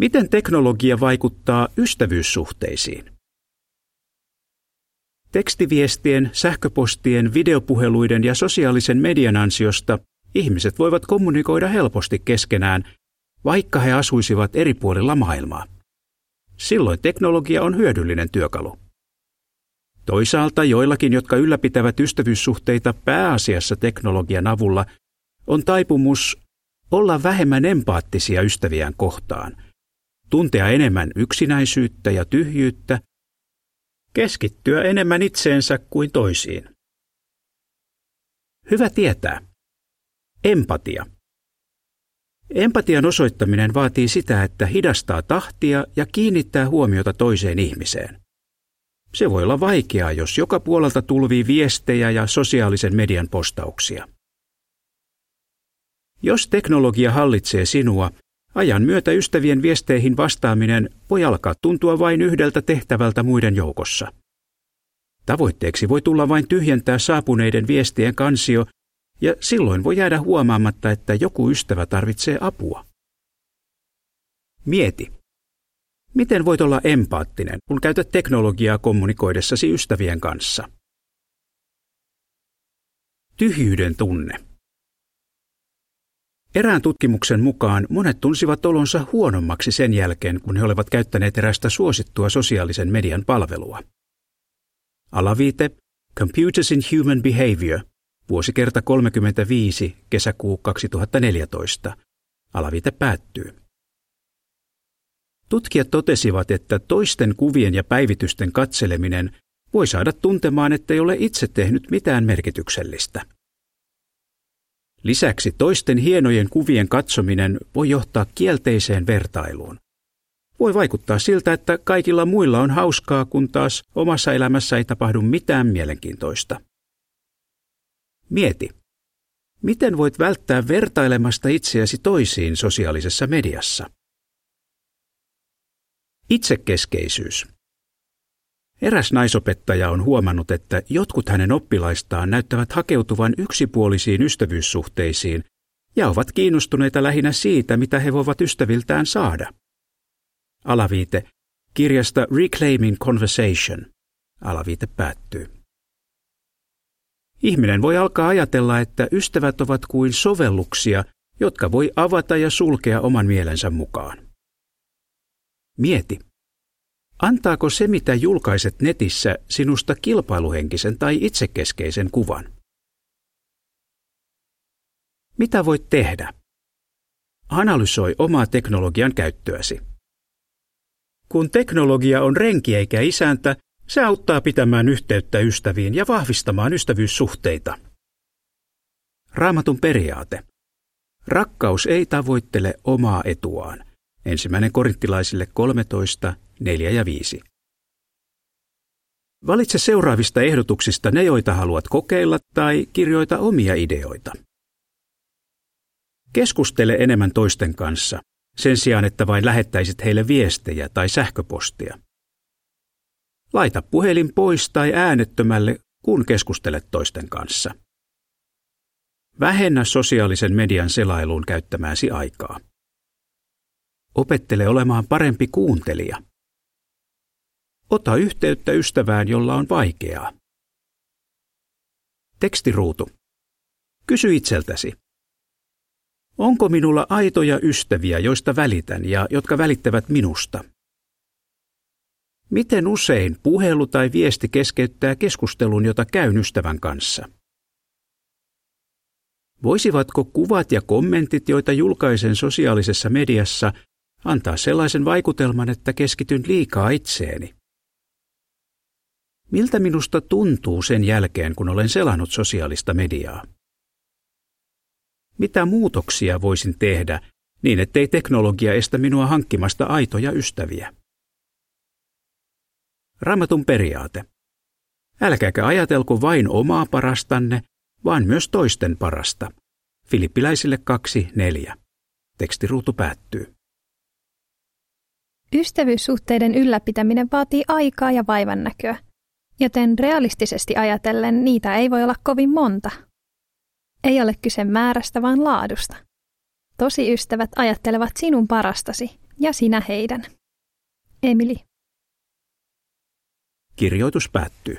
Miten teknologia vaikuttaa ystävyyssuhteisiin? Tekstiviestien, sähköpostien, videopuheluiden ja sosiaalisen median ansiosta ihmiset voivat kommunikoida helposti keskenään, vaikka he asuisivat eri puolilla maailmaa. Silloin teknologia on hyödyllinen työkalu. Toisaalta joillakin, jotka ylläpitävät ystävyyssuhteita pääasiassa teknologian avulla, on taipumus olla vähemmän empaattisia ystäviään kohtaan, tuntea enemmän yksinäisyyttä ja tyhjyyttä, keskittyä enemmän itseensä kuin toisiin. Hyvä tietää. Empatia. Empatian osoittaminen vaatii sitä, että hidastaa tahtia ja kiinnittää huomiota toiseen ihmiseen. Se voi olla vaikeaa, jos joka puolelta tulvii viestejä ja sosiaalisen median postauksia. Jos teknologia hallitsee sinua, ajan myötä ystävien viesteihin vastaaminen voi alkaa tuntua vain yhdeltä tehtävältä muiden joukossa. Tavoitteeksi voi tulla vain tyhjentää saapuneiden viestien kansio, ja silloin voi jäädä huomaamatta, että joku ystävä tarvitsee apua. Mieti. Miten voit olla empaattinen, kun käytät teknologiaa kommunikoidessasi ystävien kanssa? Tyhjyyden tunne. Erään tutkimuksen mukaan monet tunsivat olonsa huonommaksi sen jälkeen, kun he olivat käyttäneet erästä suosittua sosiaalisen median palvelua. Alaviite Computers in Human Behavior, vuosikerta 35, kesäkuu 2014. Alaviite päättyy. Tutkijat totesivat, että toisten kuvien ja päivitysten katseleminen voi saada tuntemaan, ettei ole itse tehnyt mitään merkityksellistä. Lisäksi toisten hienojen kuvien katsominen voi johtaa kielteiseen vertailuun. Voi vaikuttaa siltä, että kaikilla muilla on hauskaa, kun taas omassa elämässä ei tapahdu mitään mielenkiintoista. Mieti, miten voit välttää vertailemasta itseäsi toisiin sosiaalisessa mediassa? Itsekeskeisyys. Eräs naisopettaja on huomannut, että jotkut hänen oppilaistaan näyttävät hakeutuvan yksipuolisiin ystävyyssuhteisiin ja ovat kiinnostuneita lähinnä siitä, mitä he voivat ystäviltään saada. Alaviite kirjasta Reclaiming Conversation. Alaviite päättyy. Ihminen voi alkaa ajatella, että ystävät ovat kuin sovelluksia, jotka voi avata ja sulkea oman mielensä mukaan. Mieti. Antaako se, mitä julkaiset netissä, sinusta kilpailuhenkisen tai itsekeskeisen kuvan? Mitä voit tehdä? Analysoi omaa teknologian käyttöäsi. Kun teknologia on renki eikä isäntä, se auttaa pitämään yhteyttä ystäviin ja vahvistamaan ystävyyssuhteita. Raamatun periaate. Rakkaus ei tavoittele omaa etuaan. Ensimmäinen korinttilaisille 13, 4 ja 5. Valitse seuraavista ehdotuksista ne, joita haluat kokeilla, tai kirjoita omia ideoita. Keskustele enemmän toisten kanssa, sen sijaan että vain lähettäisit heille viestejä tai sähköpostia. Laita puhelin pois tai äänettömälle, kun keskustelet toisten kanssa. Vähennä sosiaalisen median selailuun käyttämääsi aikaa. Opettele olemaan parempi kuuntelija. Ota yhteyttä ystävään, jolla on vaikeaa. Tekstiruutu. Kysy itseltäsi. Onko minulla aitoja ystäviä, joista välitän ja jotka välittävät minusta? Miten usein puhelu tai viesti keskeyttää keskustelun, jota käyn ystävän kanssa? Voisivatko kuvat ja kommentit, joita julkaisen sosiaalisessa mediassa, antaa sellaisen vaikutelman, että keskityn liikaa itseeni? Miltä minusta tuntuu sen jälkeen, kun olen selannut sosiaalista mediaa? Mitä muutoksia voisin tehdä niin, ettei teknologia estä minua hankkimasta aitoja ystäviä? Raamatun periaate. Älkääkä ajatelko vain omaa parastanne, vaan myös toisten parasta. Filippiläisille 2.4. Tekstiruutu päättyy. Ystävyyssuhteiden ylläpitäminen vaatii aikaa ja vaivannäköä, joten realistisesti ajatellen niitä ei voi olla kovin monta. Ei ole kyse määrästä, vaan laadusta. Tosi ystävät ajattelevat sinun parastasi, ja sinä heidän. Emily. Kirjoitus päättyy.